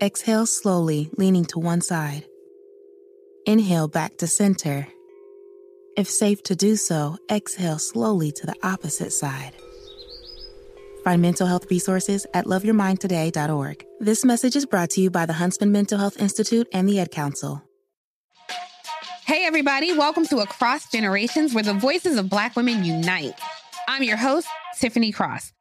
exhale slowly, leaning to one side. Inhale back to center. If safe to do so, exhale slowly to the opposite side. Find mental health resources at loveyourmindtoday.org. This message is brought to you by the Huntsman Mental Health Institute and the Ad Council. Hey, everybody, welcome to Across Generations, where the voices of Black women unite. I'm your host, Tiffany Cross.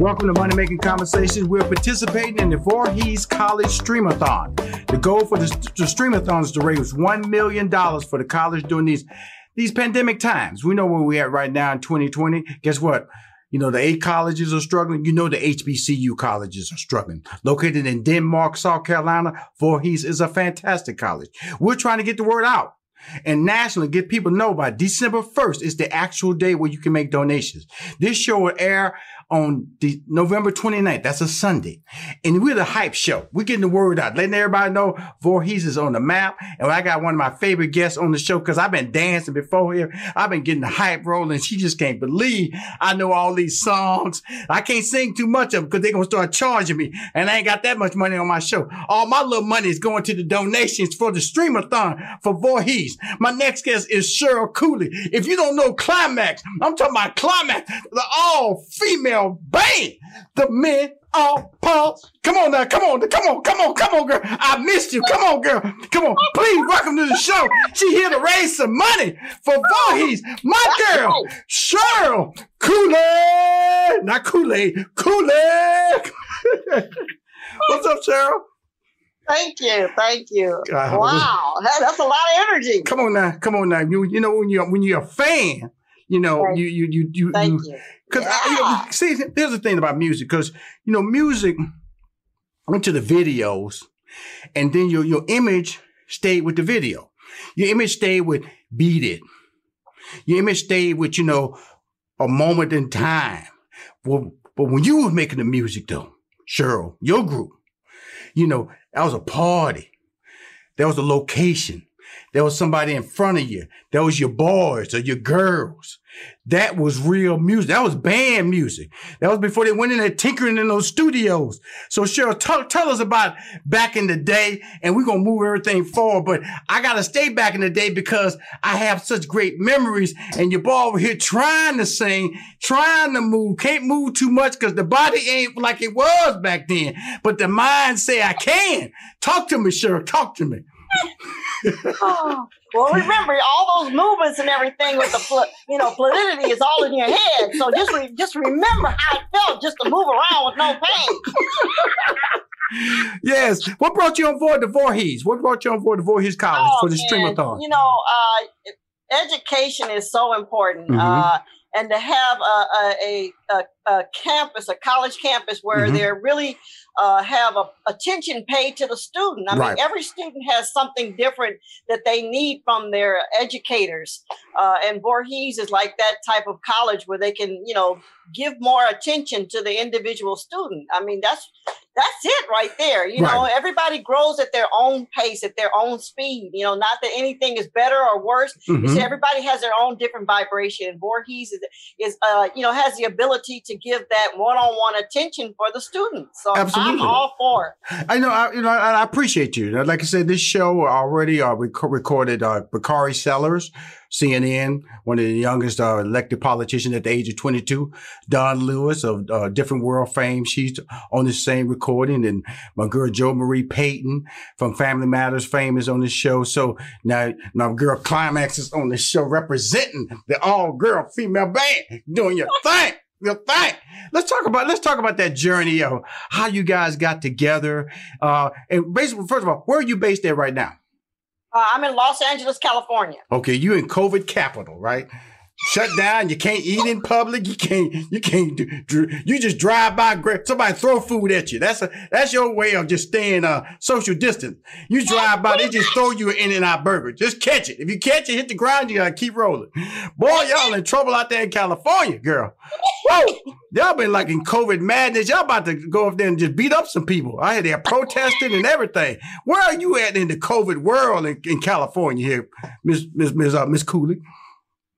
Welcome to Money Making Conversations. We're participating in the Voorhees College Streamathon. The goal for the, the Streamathon is to raise $1 million for the college during these, these pandemic times. We know where we're at right now in 2020. Guess what? You know, the eight colleges are struggling. You know, the HBCU colleges are struggling. Located in Denmark, South Carolina, Voorhees is a fantastic college. We're trying to get the word out and nationally get people to know by December 1st is the actual day where you can make donations. This show will air on the November 29th. That's a Sunday. And we're the hype show. We're getting the word out, letting everybody know Voorhees is on the map. And I got one of my favorite guests on the show because I've been dancing before here. I've been getting the hype rolling. She just can't believe I know all these songs. I can't sing too much of them because they're going to start charging me. And I ain't got that much money on my show. All my little money is going to the donations for the streamathon for Voorhees. My next guest is Cheryl Cooley. If you don't know Klymaxx, I'm talking about Klymaxx, the all female bang. The men are pulse. Come on now, come on, come on, come on, come on, girl. I missed you. Come on, girl. Come on. Please welcome to the show. She here to raise some money for Voorhees. My girl, Cheryl Kool-Aid. Not Kool-Aid, Kool-Aid. What's up, Cheryl? Thank you, thank you. God, wow, that, that's a lot of energy. Come on now, come on now. You you know when you when you're a fan, you know Thank you you you you. Thank you you. Because Yeah. you know, see, there's the thing about music, because you know, music went to the videos, and then your your image stayed with the video. Your image stayed with "Beat It." Your image stayed with you know a moment in time. Well, but when you were making the music, though, Cheryl, your group, you know, that was a party. That was a location. There was somebody in front of you. That was your boys or your girls. That was real music. That was band music. That was before they went in there tinkering in those studios. So Cheryl, tell, tell us about back in the day and we're going to move everything forward. But I got to stay back in the day because I have such great memories and your boy over here trying to sing, trying to move, can't move too much because the body ain't like it was back then. But the mind say I can. Talk to me, Cheryl. Talk to me. Oh, well, remember all those movements and everything with the you know fluidity is all in your head. So just re- just remember how it felt just to move around with no pain. Yes. What brought you on board the Voorhees? What brought you on board the Voorhees College for the Oh, Streamathon? You know, uh, education is so important. Mhm. Uh, and to have a, a, a, a campus, a college campus where Mhm. they really uh, have a, attention paid to the student. I Right. mean, every student has something different that they need from their educators. Uh, and Voorhees is like that type of college where they can, you know, give more attention to the individual student. I mean, that's that's it right there. You know, everybody grows at their own pace, at their own speed. You know, not that anything is better or worse. Mhm. It's everybody has their own different vibration. Voorhees is, is uh, you know, has the ability to give that one-on-one attention for the students. So Absolutely. I'm all for it. I know, I, you know, I, I appreciate you. Like I said, this show already uh, rec- recorded uh, Bakari Sellers, CNN, one of the youngest uh, elected politicians at the age of 22. Dawnn Lewis of uh, Different World fame, she's on the same recording, and my girl Jo Marie Payton from Family Matters fame is on the show. So now, my girl Klymaxx is on the show representing the all-girl female band, doing your thing. Your thing. Let's talk about let's talk about that journey of how you guys got together. Uh, and basically, first of all, where are you based at right now? Uh, I'm in Los Angeles, California. Okay, you in COVID capital, right? Shut down. You can't eat in public. You can't. You can't. Do, you just drive by. Somebody throw food at you. That's a. That's your way of just staying uh social distance. You drive by, they just throw you an in and out burger. Just catch it. If you catch it, hit the ground. You gotta keep rolling. Boy, y'all in trouble out there in California, girl. Whoa, y'all been like in COVID madness. Y'all about to go up there and just beat up some people. I had there protesting and everything. Where are you at in the COVID world in, in California here, Miss Miss Miss uh, Miss Cooley?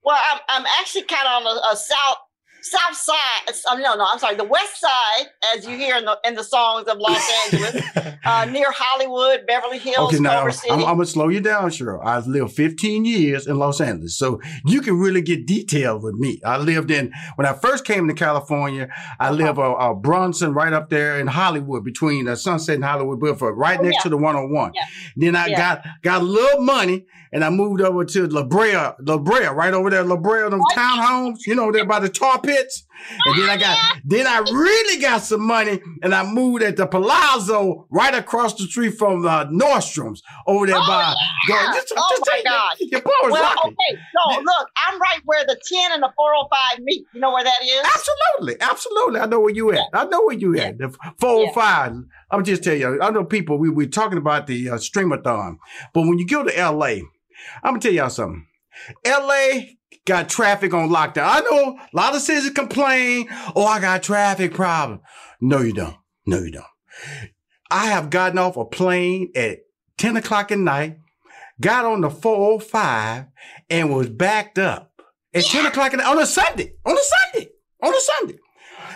Well, I'm, I'm actually kind of on a, a south south side. Um, no, no, I'm sorry, the west side, as you hear in the in the songs of Los Angeles, uh, near Hollywood, Beverly Hills, Okay, now I'm. I'm gonna slow you down, Cheryl. I've lived 15 years in Los Angeles, so you can really get detailed with me. I lived in when I first came to California. I Uh-huh. live uh, uh, Bronson, right up there in Hollywood, between uh, Sunset and Hollywood Boulevard, right Oh, next yeah. to the 101. Yeah. Then I Yeah. got got a little money, and I moved over to La Brea, La Brea, right over there, La Brea, them townhomes, you know, there by the tar pits. And then I got, then I really got some money, and I moved at the Palazzo right across the street from uh, Nordstrom's over there Oh, by. yeah. Go, just, Oh, just my God. Your was well, rocking. okay, so look, I'm right where the 10 and the 405 meet. You know where that is? Absolutely, absolutely. I know where you at. I know where you at. The four oh five. I'm just telling you. I know people. We we're talking about the uh, streamathon, but when you go to L.A., I'm gonna tell y'all something. L.A. got traffic on lockdown. I know a lot of cities complain. Oh, I got traffic problem. No, you don't. No, you don't. I have gotten off a plane at 10 o'clock at night, got on the 405, and was backed up at 10 o'clock at on a Sunday. On a Sunday. On a Sunday.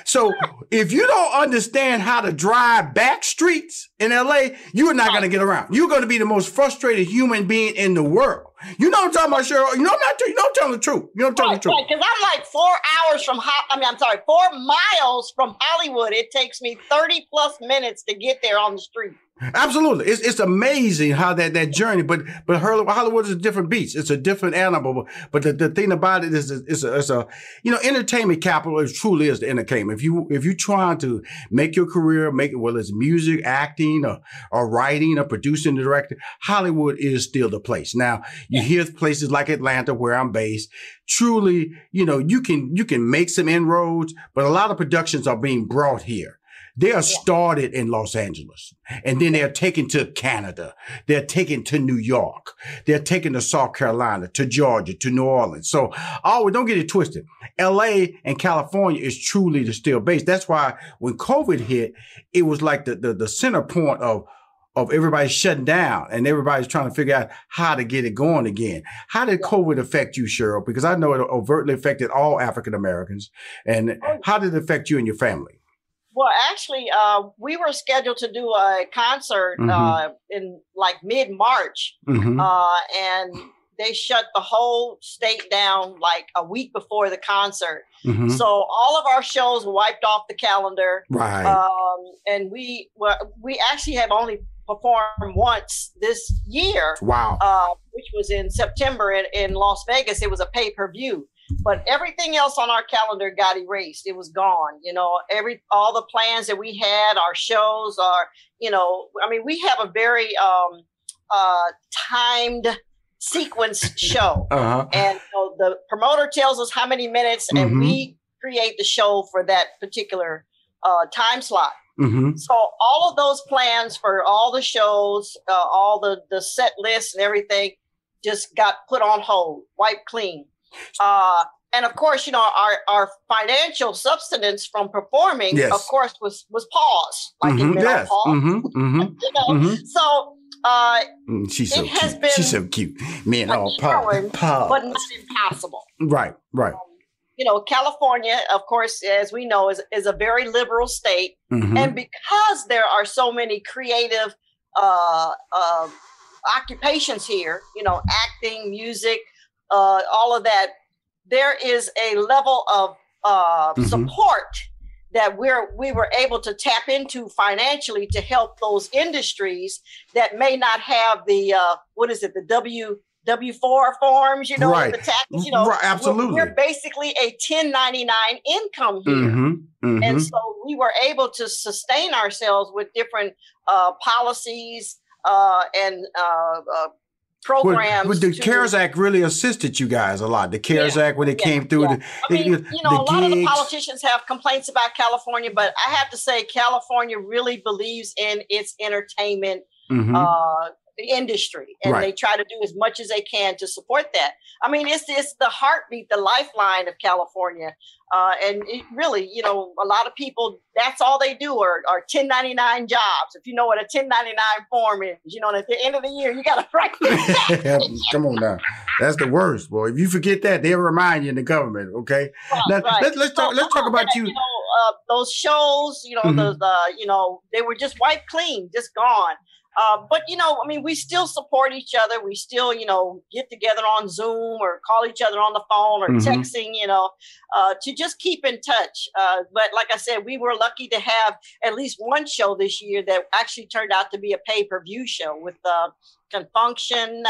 So if you don't understand how to drive back streets in LA, you are not going to get around. You're going to be the most frustrated human being in the world. You know what I'm talking about, Cheryl? You know I'm not. You know I'm telling the truth. You know I'm telling the truth. Because I'm like four hours from, I mean, I'm sorry, four miles from Hollywood. It takes me 30 plus minutes to get there on the street. Absolutely, it's it's amazing how that that journey. But but Hollywood is a different beast. It's a different animal. But the, the thing about it is it's a, it's a you know entertainment capital. It truly is the entertainment. If you if you're trying to make your career, make it whether it's music, acting, or or writing, or producing, directing, Hollywood is still the place. Now you hear places like Atlanta, where I'm based. Truly, you know, you can you can make some inroads, but a lot of productions are being brought here. They are started in Los Angeles and then they're taken to Canada. They're taken to New York. They're taken to South Carolina, to Georgia, to New Orleans. So, oh, don't get it twisted. LA and California is truly the still base. That's why when COVID hit, it was like the, the, the center point of, of everybody shutting down and everybody's trying to figure out how to get it going again. How did COVID affect you, Cheryl? Because I know it overtly affected all African Americans. And oh, how did it affect you and your family? Well, actually, uh, we were scheduled to do a concert Mhm. uh, in like mid March, Mm-hmm. uh, and they shut the whole state down like a week before the concert. mm-hmm. So all of our shows were wiped off the calendar, Right. um, and we well, we actually have only performed once this year, wow. uh, which was in September in, in Las Vegas. It was a pay per view. But everything else on our calendar got erased. It was gone. You know, every all the plans that we had, our shows, our you know, I mean, we have a very um, uh, timed sequence show, Uh huh. and so the promoter tells us how many minutes, and Mhm. we create the show for that particular uh, time slot. Mm-hmm. So all of those plans for all the shows, uh, all the the set lists and everything, just got put on hold, wiped clean. Uh, and of course, you know, our, our financial substance from performing, Yes. of course, was was paused, like in Mhm, mental yes. pause. hmm hmm You know, Mhm. so uh, She's so has cute. been She's so cute. Man, oh, challenge, pause. but not impossible. Right, right. You know, California, of course, as we know, is is a very liberal state, and because there are so many creative uh, uh, occupations here, you know, acting, music, uh, all of that, there is a level of uh, Mhm. support that we're we were able to tap into financially to help those industries that may not have the uh, what is it the W W four forms, you know, Right. the taxes, you know, Right, we're- absolutely. We're, basically a 1099 income here. Mhm, mhm. And so we were able to sustain ourselves with different uh, policies uh, and uh, Well, but the to- CARES Act really assisted you guys a lot. The CARES Yeah, Act when it yeah, came through, yeah. the, I mean, you know, a lot of the politicians have complaints about California, but I have to say, California really believes in its entertainment Mhm. uh, industry, and Right. they try to do as much as they can to support that. I mean, it's it's the heartbeat, the lifeline of California, uh, and it really, you know, a lot of people that's all they do are, are 1099 jobs. If you know what a 1099 form is, you know, and at the end of the year, you got to write. Come on now, that's the worst, boy. If you forget that, they'll remind you in the government. Okay, now Right. let's let's talk So let's talk about you. You know, uh, those shows, you know, Mhm. the, the, you know, they were just wiped clean, just gone. Uh, but you know, I mean, we still support each other. We still, you know, get together on Zoom or call each other on the phone or Mhm. texting, you know, uh, to just keep in touch. Uh, but like I said, we were lucky to have at least one show this year that actually turned out to be a pay per view show with uh, Con Funk Shun, uh,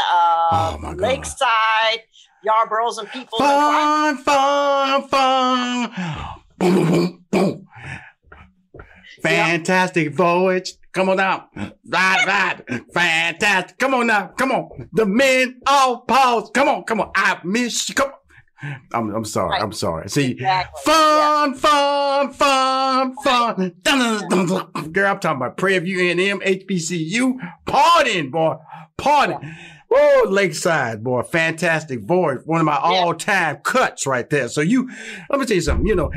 Oh, my God. Lakeside, Yarbrough and Peoples. Fun, fun, fun. Boom, boom, boom, boom. Fantastic voyage. Come on now. Ride, ride. Fantastic. Come on now. Come on. The men all pause. Come on. Come on. I miss you. Come on. I'm, I'm sorry. Right. I'm sorry. See, Exactly. fun, fun, fun, fun. Dun, dun, dun. Girl, I'm talking about Prairie View A&M, HBCU. Partying, boy. Partying. Oh, Lakeside, boy. Fantastic Voyage. One of my Yeah. all-time cuts right there. So you, let me tell you something. You know,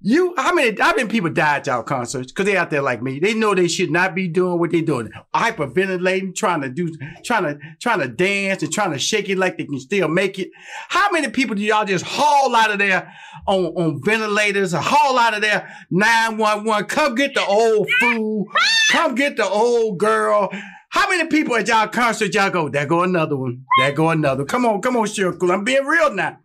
you, how many, how many people died at y'all concerts? Cause they out there like me. They know they should not be doing what they're doing. Hyperventilating, trying to do, trying to, trying to dance and trying to shake it like they can still make it. How many people do y'all just haul out of there on, on ventilators or haul out of there 911? Come get the old fool. Come get the old girl. How many people at y'all concert y'all go, there go another one. There go another. Come on, come on, Cheryl. I'm being real now.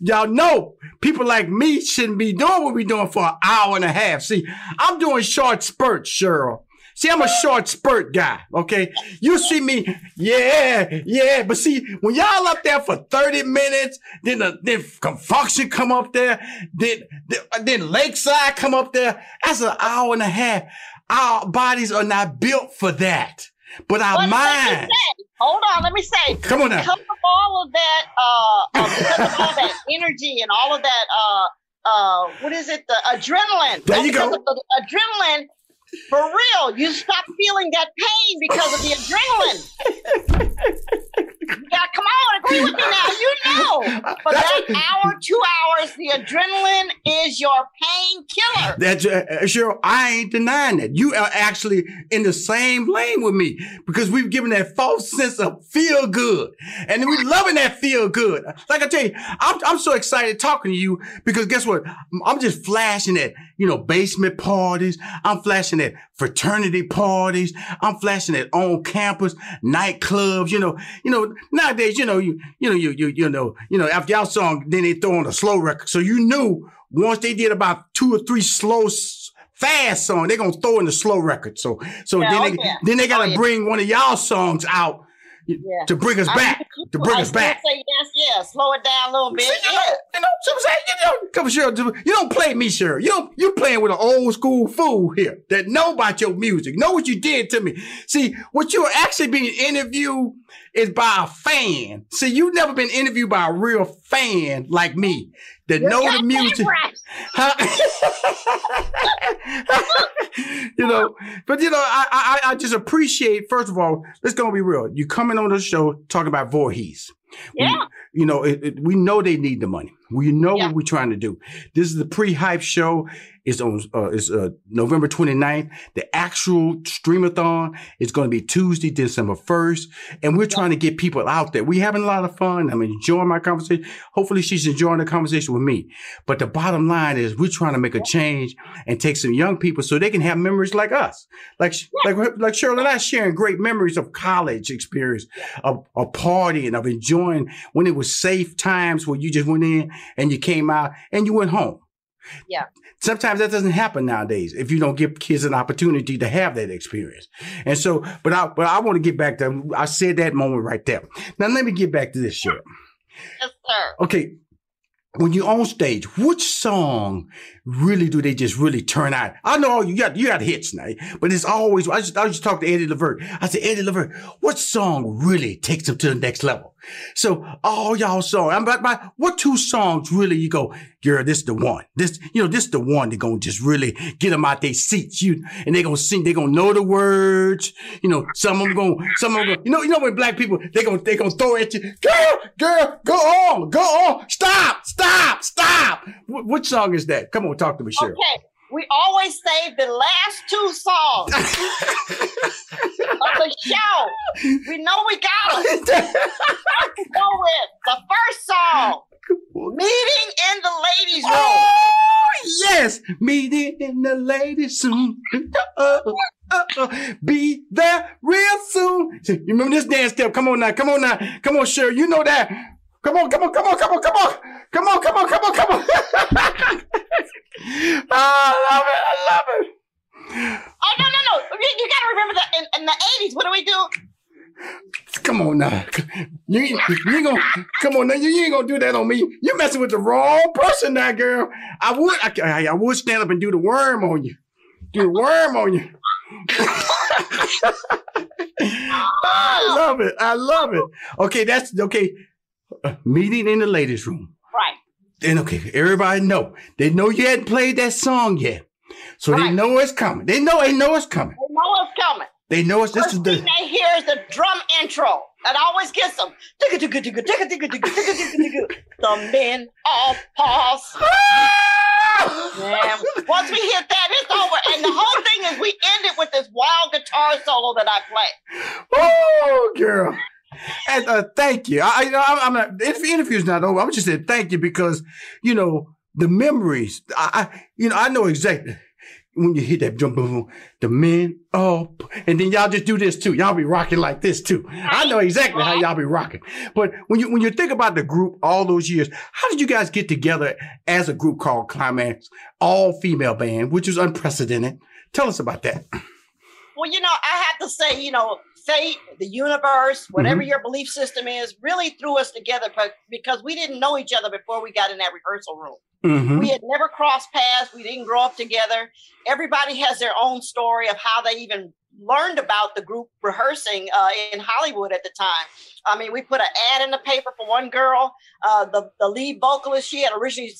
Y'all know people like me shouldn't be doing what we doing for an hour and a half. See, I'm doing short spurts, Cheryl. See, I'm a short spurt guy, okay? You see me, yeah, yeah, but see, when y'all up there for 30 minutes, then the, then Con Funk Shun come up there, then, then, uh, then Lakeside come up there, that's an hour and a half. Our bodies are not built for that, but our me minds. Hold on, let me say, Come on now. because of all of that, uh, uh, because of all that energy and all of that, uh, uh, what is it? The adrenaline. There you go. because of The adrenaline. For real, you stop feeling that pain because of the adrenaline. yeah, come on, agree with me now. You know, for that hour, two hours, the adrenaline is your painkiller. That uh, Cheryl, I ain't denying that. You are actually in the same lane with me because we've given that false sense of feel good, and we loving that feel good. Like I tell you, I'm I'm so excited talking to you because guess what? I'm just flashing at you know basement parties. I'm flashing at fraternity parties. I'm flashing at on campus nightclubs. You know, you know nowadays, you know you you know you you you know you know after y'all song, then they throw on a slow record, so you knew once they did about two or three slow fast songs, they're gonna throw in the slow record. So so Yeah, then oh they yeah. then they gotta Oh yeah. bring one of y'all songs out Yeah. to bring us I back. mean, To bring I us back. Say yes, yeah. Slow it down a little bit. See, you, Yeah. know, you know, so I'm saying, you know, come Cheryl, you don't play me, Cheryl. You don't, you playing with an old school fool here that know about your music, know what you did to me. See, what you're actually being interviewed is by a fan. See, you've never been interviewed by a real fan like me that know the music. you know, but you know, I, I I just appreciate. First of all, let's go be real. You coming on the show talking about Voorhees. We- Yeah. You know, it, it- we know they need the money. We know Yeah. what we're trying to do. This is the pre-hype show. It's on uh, it's uh, November 29th. The actual streamathon is going to be Tuesday, December 1st. And we're trying to get people out there. We're having a lot of fun. I'm enjoying my conversation. Hopefully she's enjoying the conversation with me. But the bottom line is we're trying to make a change and take some young people so they can have memories like us. Like like like Cheryl and I sharing great memories of college experience, of, of partying, of enjoying when it was safe times where you just went in and you came out and you went home. Yeah. Sometimes that doesn't happen nowadays if you don't give kids an opportunity to have that experience. And so, but I but I want to get back to I said that moment right there. Now let me get back to this show. Yes, sir. Okay. When you're on stage, which song really do they just really turn out? I know you got you got hits now, but it's always I just I just talked to Eddie Levert. I said, Eddie Levert, what song really takes them to the next level? So all y'all songs, I'm my what two songs really you go, girl, this the one. This, you know, this the one that gonna just really get them out their seats. You and they gonna sing, they gonna know the words. You know, some of them gonna, some of them gonna, you know, you know when black people they gonna they gonna throw at you, girl, girl, go on, go on, stop, stop, stop. Wh- which song is that? Come on, talk to me, Cheryl. Okay. We always save the last two songs of the show. We know we got them. Let's go with the first song. Meeting in the ladies' room. Oh yes, meeting in the ladies soon. Uh, uh, uh, be there real soon. You remember this dance step? Come on now, come on now, come on, Cheryl. You know that. Come on, come on, come on, come on, come on. Come on, come on, come on, come on. oh, I love it. I love it. Oh, no, no, no. You, you got to remember that in, in the 80s, what do we do? Come on now. You, you ain't gonna, come on now. You, you ain't going to do that on me. You're messing with the wrong person now, girl. I would, I, I would stand up and do the worm on you. Do the worm on you. I love it. I love it. Okay, that's okay. Meeting in the ladies' room. Right. Then okay, everybody know. They know you hadn't played that song yet. So they know it's coming. They know they know it's coming. We know it's coming. They know it's this is the they hear is the drum intro. That always gets them. The men all pause. Man, once we hit that, it's over. And the whole thing is we end it with this wild guitar solo that I play. Oh, girl. And uh, thank you. I, you know, I'm, I'm not. The interview's not over. I'm just saying thank you because you know the memories. I, I you know, I know exactly when you hit that drum, boom, boom, the men up, and then y'all just do this too. Y'all be rocking like this too. I know exactly how y'all be rocking. But when you when you think about the group all those years, how did you guys get together as a group called Klymaxx, all female band, which was unprecedented? Tell us about that. Well, you know, I have to say, you know, fate, the universe, whatever your belief system is, really threw us together because we didn't know each other before we got in that rehearsal room. Mm-hmm. We had never crossed paths. We didn't grow up together. Everybody has their own story of how they even learned about the group rehearsing uh, in Hollywood at the time. I mean, we put an ad in the paper for one girl. Uh, the, the lead vocalist, she had originally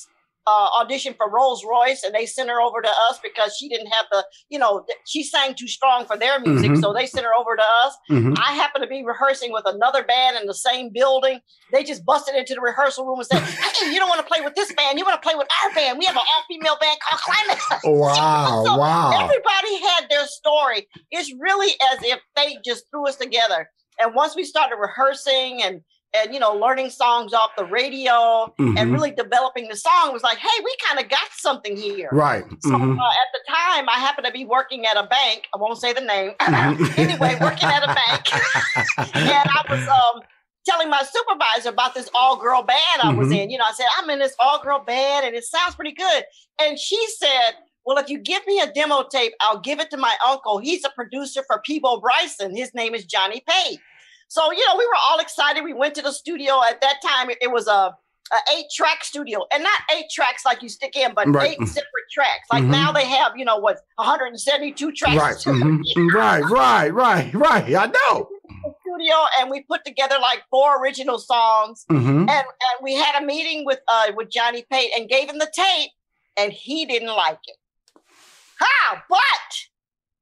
uh, auditioned for Rolls Royce, and they sent her over to us because she didn't have the, you know, she sang too strong for their music. Mhm. So they sent her over to us. Mm-hmm. I happened to be rehearsing with another band in the same building. They just busted into the rehearsal room and said, Hey, you don't want to play with this band. You want to play with our band. We have an all female band called Klymaxx. Wow! So wow! Everybody had their story. It's really as if fate just threw us together. And once we started rehearsing and and you know learning songs off the radio Mhm. and really developing the song, was like, hey, we kind of got something here. Right. So Mhm. uh, at the time, I happened to be working at a bank. I won't say the name. Mhm. anyway, working at a bank, and I was um, telling my supervisor about this all-girl band I was Mhm. in. You know, I said I'm in this all-girl band, and it sounds pretty good. And she said, "Well, if you give me a demo tape, I'll give it to my uncle. He's a producer for Peabo Bryson. His name is Johnny Pate." So you know, we were all excited. We went to the studio. At that time, it, it was a a eight track studio and not eight tracks like you stick in, but Right. eight separate tracks. Like Mhm. now they have, you know, what 172 tracks Right. in mhm, Right. Right. Right. Right. I know. studio, and we put together like four original songs. hmm And, and we had a meeting with uh with Johnny Pate and gave him the tape, and he didn't like it. How? But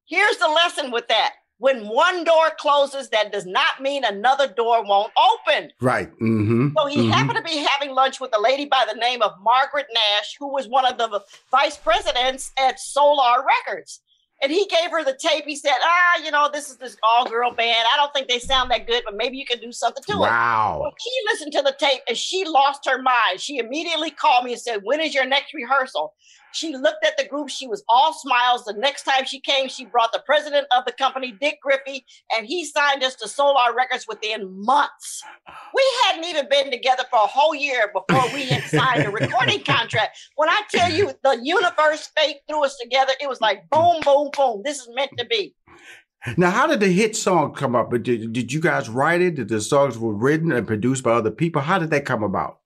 here's the lesson with that. When one door closes, that does not mean another door won't open. Right. Mm-hmm. So he mm-hmm. happened to be having lunch with a lady by the name of Margaret Nash, who was one of the vice presidents at Solar Records. And he gave her the tape. He said, Ah, you know, this is this all girl band. I don't think they sound that good, but maybe you can do something to wow. it. Wow. Well, she listened to the tape and she lost her mind. She immediately called me and said, When is your next rehearsal? She looked at the group. She was all smiles. The next time she came, she brought the president of the company, Dick Griffey, and he signed us to Solar Records within months. We hadn't even been together for a whole year before we had signed a recording contract. When I tell you the universe fate threw us together, it was like boom, boom, boom. This is meant to be. Now, how did the hit song come up? Did, did you guys write it? Did the songs were written and produced by other people? How did that come about?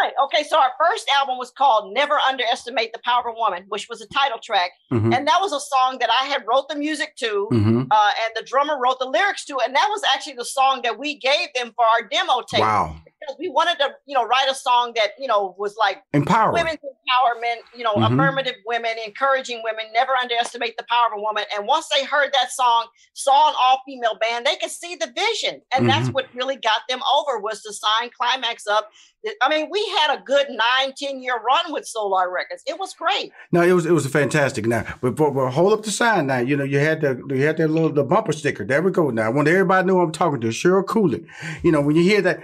Right. Okay. So our first album was called Never Underestimate the Power of a Woman, which was a title track. Mm-hmm. And that was a song that I had wrote the music to, mm-hmm. uh, and the drummer wrote the lyrics to. And that was actually the song that we gave them for our demo tape. Wow. Because we wanted to, you know, write a song that, you know, was like empowering women's empowerment, you know, mm-hmm. affirmative women, encouraging women, never underestimate the power of a woman. And once they heard that song, saw an all-female band, they could see the vision. And that's mm-hmm. what really got them over was to sign Klymaxx up I mean, we had a good nine, 10 year run with Solar Records. It was great. No, it was it was fantastic. Now, but, but, but, hold up the sign now. You know, you had the you had that little the bumper sticker. There we go. Now, I want everybody to know I'm talking to Cheryl Cooley. You know, when you hear that,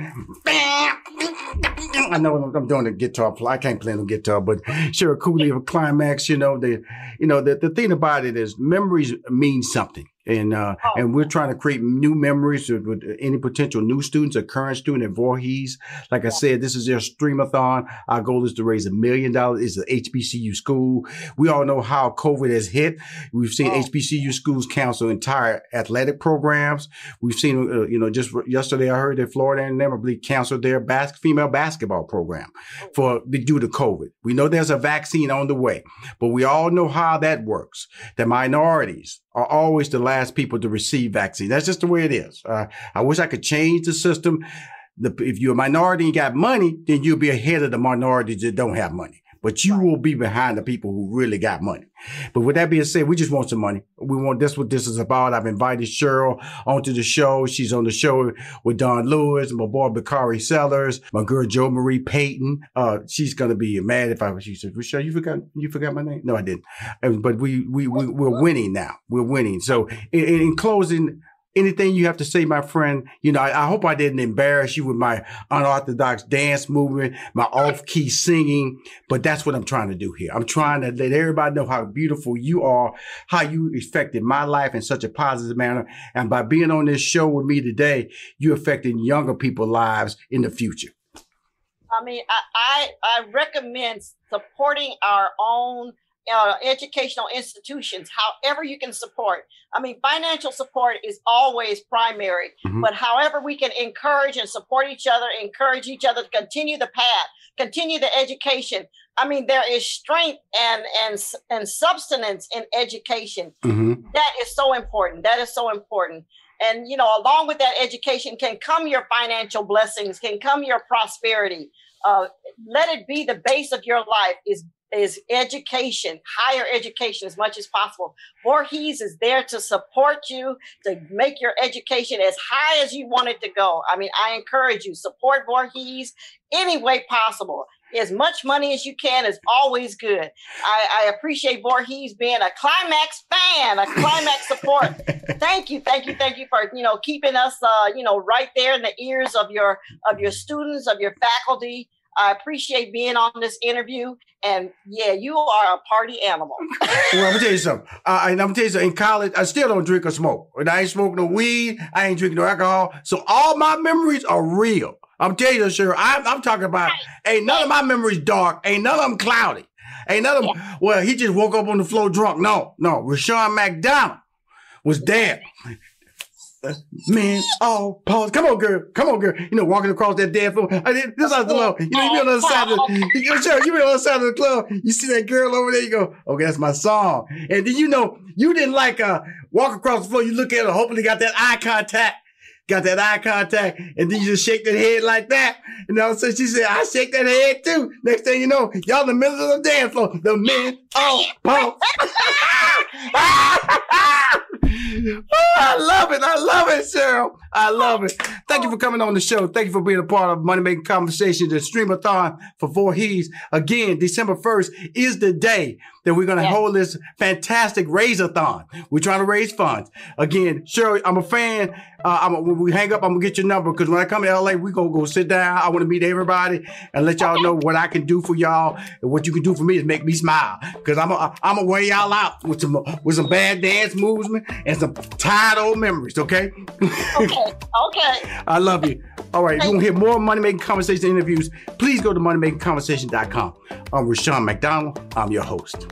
I know I'm doing the guitar. play. I can't play the guitar, but Cheryl Cooley of Klymaxx. You know, the you know the the thing about it is memories mean something and uh, oh. and we're trying to create new memories with, with, any potential new students or current student at Voorhees. Like I said, this is their streamathon. Our goal is to raise a million dollars. It's an HBCU school. We all know how COVID has hit. We've seen oh. HBCU schools cancel entire athletic programs. We've seen, uh, you know, just yesterday I heard that Florida and them, I believe, canceled their bas- female basketball program oh. for due to COVID. We know there's a vaccine on the way, but we all know how that works. The minorities, are always the last people to receive vaccine. That's just the way it is. Uh, I wish I could change the system. The, if you're a minority and got money, then you'll be ahead of the minorities that don't have money but you will be behind the people who really got money. But with that being said, we just want some money. We want that's what this is about. I've invited Cheryl onto the show. She's on the show with Dawnn Lewis, my boy Bakari Sellers, my girl Jo Marie Payton. Uh, she's gonna be mad if I she said, Rochelle, you forgot you forgot my name? No, I didn't. But we we, we we're winning now. We're winning. So in, in closing, anything you have to say, my friend? You know, I, I, hope I didn't embarrass you with my unorthodox dance movement, my off key singing, but that's what I'm trying to do here. I'm trying to let everybody know how beautiful you are, how you affected my life in such a positive manner. And by being on this show with me today, you're affecting younger people's lives in the future. I mean, I, I, I recommend supporting our own uh, educational institutions, however you can support. I mean, financial support is always primary, mm-hmm. but however we can encourage and support each other, encourage each other to continue the path, continue the education. I mean, there is strength and and and substance in education. Mm-hmm. That is so important. That is so important. And you know, along with that education can come your financial blessings, can come your prosperity. Uh, let it be the base of your life is is education, higher education as much as possible. Voorhees is there to support you, to make your education as high as you want it to go. I mean, I encourage you, support Voorhees any way possible. As much money as you can is always good. I, I appreciate Voorhees being a Klymaxx fan, a Klymaxx support. thank you, thank you, thank you for you know keeping us uh, you know right there in the ears of your of your students, of your faculty. I appreciate being on this interview. And yeah, you are a party animal. well, I'm gonna tell you something. Uh, I'm gonna tell you something. In college, I still don't drink or smoke. And I ain't smoking no weed. I ain't drinking no alcohol. So all my memories are real. I'm telling you, sure. I'm, I'm talking about. Ain't none of my memories dark. Ain't none of them cloudy. Ain't none of them. Yeah. Well, he just woke up on the floor drunk. No, no. Rushion McDonald was dead man, oh, pause. Come on, girl. Come on, girl. You know, walking across that dead floor. I did, this is the low. You know, you be on the other side of the, you, know, you be on the other side of the club. You see that girl over there. You go, okay, that's my song. And then you know, you didn't like, uh, walk across the floor. You look at her, hopefully got that eye contact. Got that eye contact, and then you just shake that head like that. And all of a sudden she said, I shake that head too. Next thing you know, y'all in the middle of the dance floor. The men, oh, pump. Oh, I love it. I love it, Cheryl. I love it. Thank you for coming on the show. Thank you for being a part of Money Making Conversations, the Streamathon for Voorhees. Again, December 1st is the day that we're going to Yes. hold this fantastic raise-a-thon. We're trying to raise funds. Again, Cheryl, I'm a fan. Uh, I'm, when we hang up, I'm going to get your number because when I come to LA, we're going to go sit down. I want to meet everybody and let y'all know what I can do for y'all. And what you can do for me is make me smile because I'm going I'm to wear y'all out with some, with some bad dance moves and some tired old memories, okay? Okay. Okay. I love you. All right, if you want to hear more Money Making Conversation interviews, please go to moneymakingconversation.com. I'm Rushion McDonald. I'm your host.